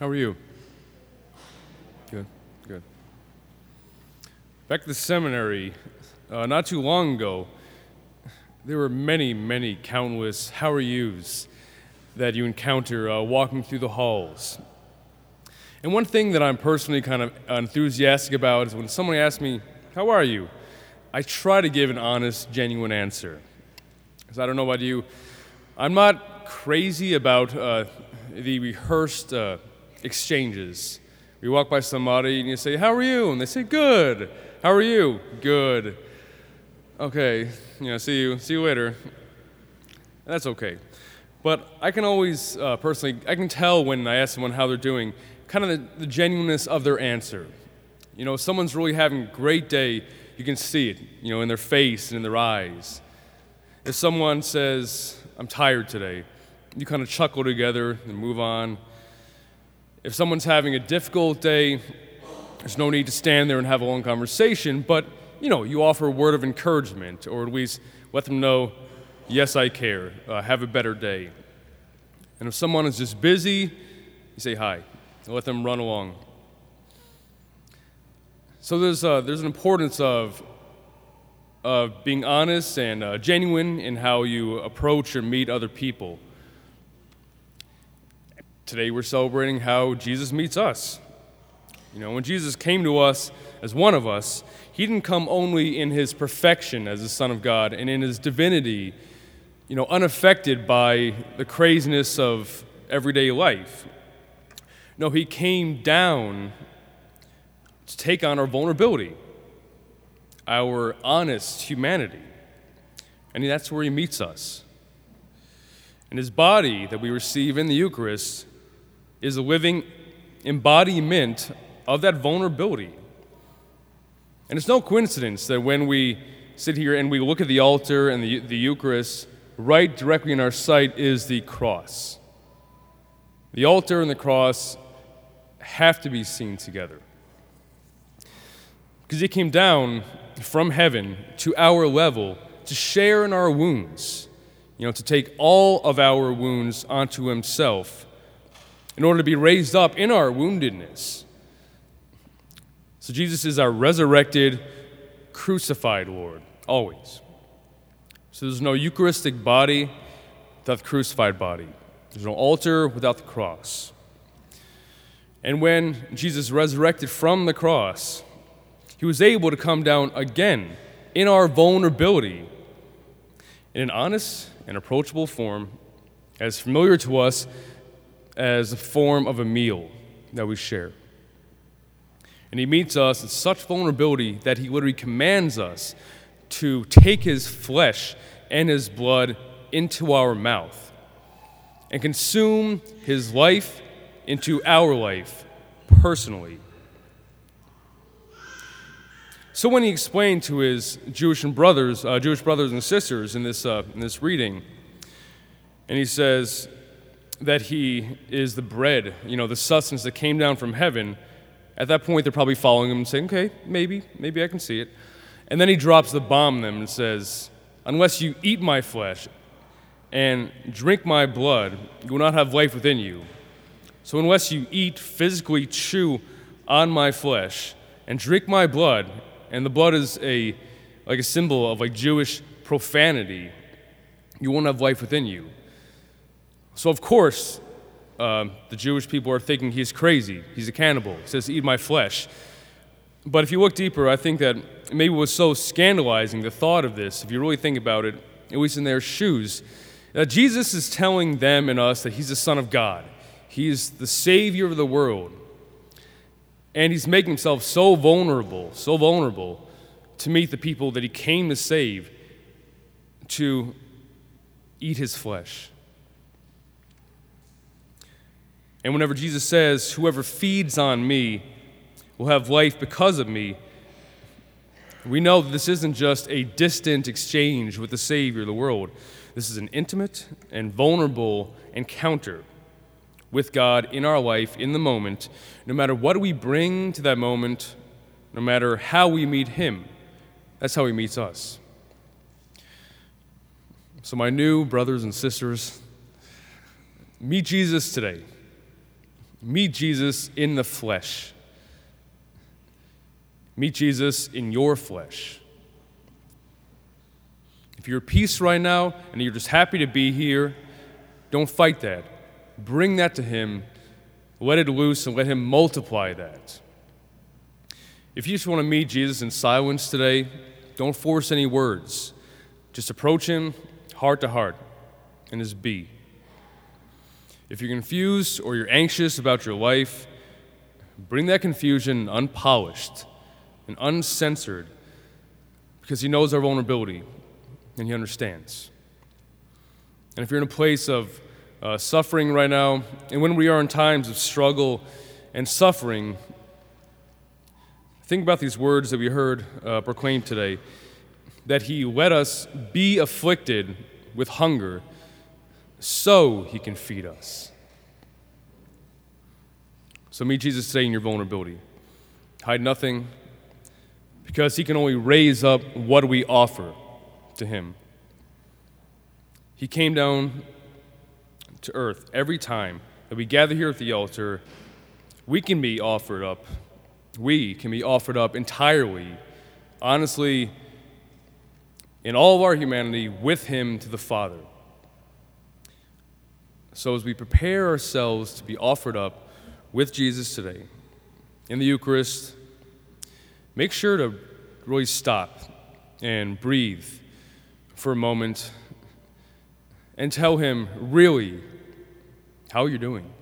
How are you? Good, good. Back at the seminary, uh, not too long ago, there were many, many countless how are yous that you encounter uh, walking through the halls. And one thing that I'm personally kind of enthusiastic about is when someone asks me, How are you? I try to give an honest, genuine answer. Because I don't know about you, I'm not crazy about uh, the rehearsed uh, exchanges. We walk by somebody and you say, How are you? And they say, Good. How are you? Good. Okay, you know, see you, see you later. And that's okay. But I can always, uh, personally, I can tell when I ask someone how they're doing, kind of the, the genuineness of their answer. You know, if someone's really having a great day, you can see it, you know, in their face and in their eyes. If someone says, I'm tired today, you kind of chuckle together and move on. If someone's having a difficult day, there's no need to stand there and have a long conversation, but you know, you offer a word of encouragement or at least let them know, yes, I care, uh, have a better day. And if someone is just busy, you say hi and let them run along. So there's, uh, there's an importance of, of being honest and uh, genuine in how you approach or meet other people. Today we're celebrating how Jesus meets us. You know, when Jesus came to us as one of us, he didn't come only in his perfection as the Son of God and in his divinity, you know, unaffected by the craziness of everyday life. No, he came down to take on our vulnerability, our honest humanity. And that's where he meets us. And his body that we receive in the Eucharist is a living embodiment of that vulnerability. And it's no coincidence that when we sit here and we look at the altar and the, the Eucharist, right directly in our sight is the cross. The altar and the cross have to be seen together. Because he came down from heaven to our level to share in our wounds, you know, to take all of our wounds onto himself in order to be raised up in our woundedness. So Jesus is our resurrected, crucified Lord, always. So there's no Eucharistic body without the crucified body, there's no altar without the cross. And when Jesus resurrected from the cross, he was able to come down again in our vulnerability in an honest and approachable form as familiar to us as a form of a meal that we share. And he meets us in such vulnerability that he literally commands us to take his flesh and his blood into our mouth and consume his life into our life personally. So when he explained to his Jewish brothers, uh, Jewish brothers and sisters in this, uh, in this reading, and he says, that he is the bread, you know, the sustenance that came down from heaven, at that point they're probably following him and saying, okay, maybe, maybe I can see it. And then he drops the bomb on them and says, unless you eat my flesh and drink my blood, you will not have life within you. So unless you eat, physically chew on my flesh and drink my blood, and the blood is a like a symbol of like Jewish profanity, you won't have life within you. So, of course, um, the Jewish people are thinking he's crazy. He's a cannibal. He says, Eat my flesh. But if you look deeper, I think that maybe was so scandalizing, the thought of this, if you really think about it, at least in their shoes, that Jesus is telling them and us that he's the Son of God. He's the Savior of the world. And he's making himself so vulnerable, so vulnerable to meet the people that he came to save, to eat his flesh. And whenever Jesus says, Whoever feeds on me will have life because of me, we know that this isn't just a distant exchange with the Savior of the world. This is an intimate and vulnerable encounter with God in our life, in the moment, no matter what we bring to that moment, no matter how we meet Him. That's how He meets us. So, my new brothers and sisters, meet Jesus today Meet Jesus in the flesh. Meet Jesus in your flesh. If you're at peace right now and you're just happy to be here, don't fight that. Bring that to Him, let it loose, and let Him multiply that. If you just want to meet Jesus in silence today, don't force any words. Just approach Him heart to heart and just be. If you're confused or you're anxious about your life, bring that confusion unpolished and uncensored because He knows our vulnerability and He understands. And if you're in a place of uh, suffering right now, and when we are in times of struggle and suffering, think about these words that we heard uh, proclaimed today that He let us be afflicted with hunger so He can feed us. So meet Jesus today in your vulnerability. Hide nothing because He can only raise up what we offer to Him. He came down to earth every time that we gather here at the altar. We can be offered up. We can be offered up entirely, honestly, in all of our humanity with Him to the Father. So, as we prepare ourselves to be offered up with Jesus today in the Eucharist, make sure to really stop and breathe for a moment and tell him really how you're doing.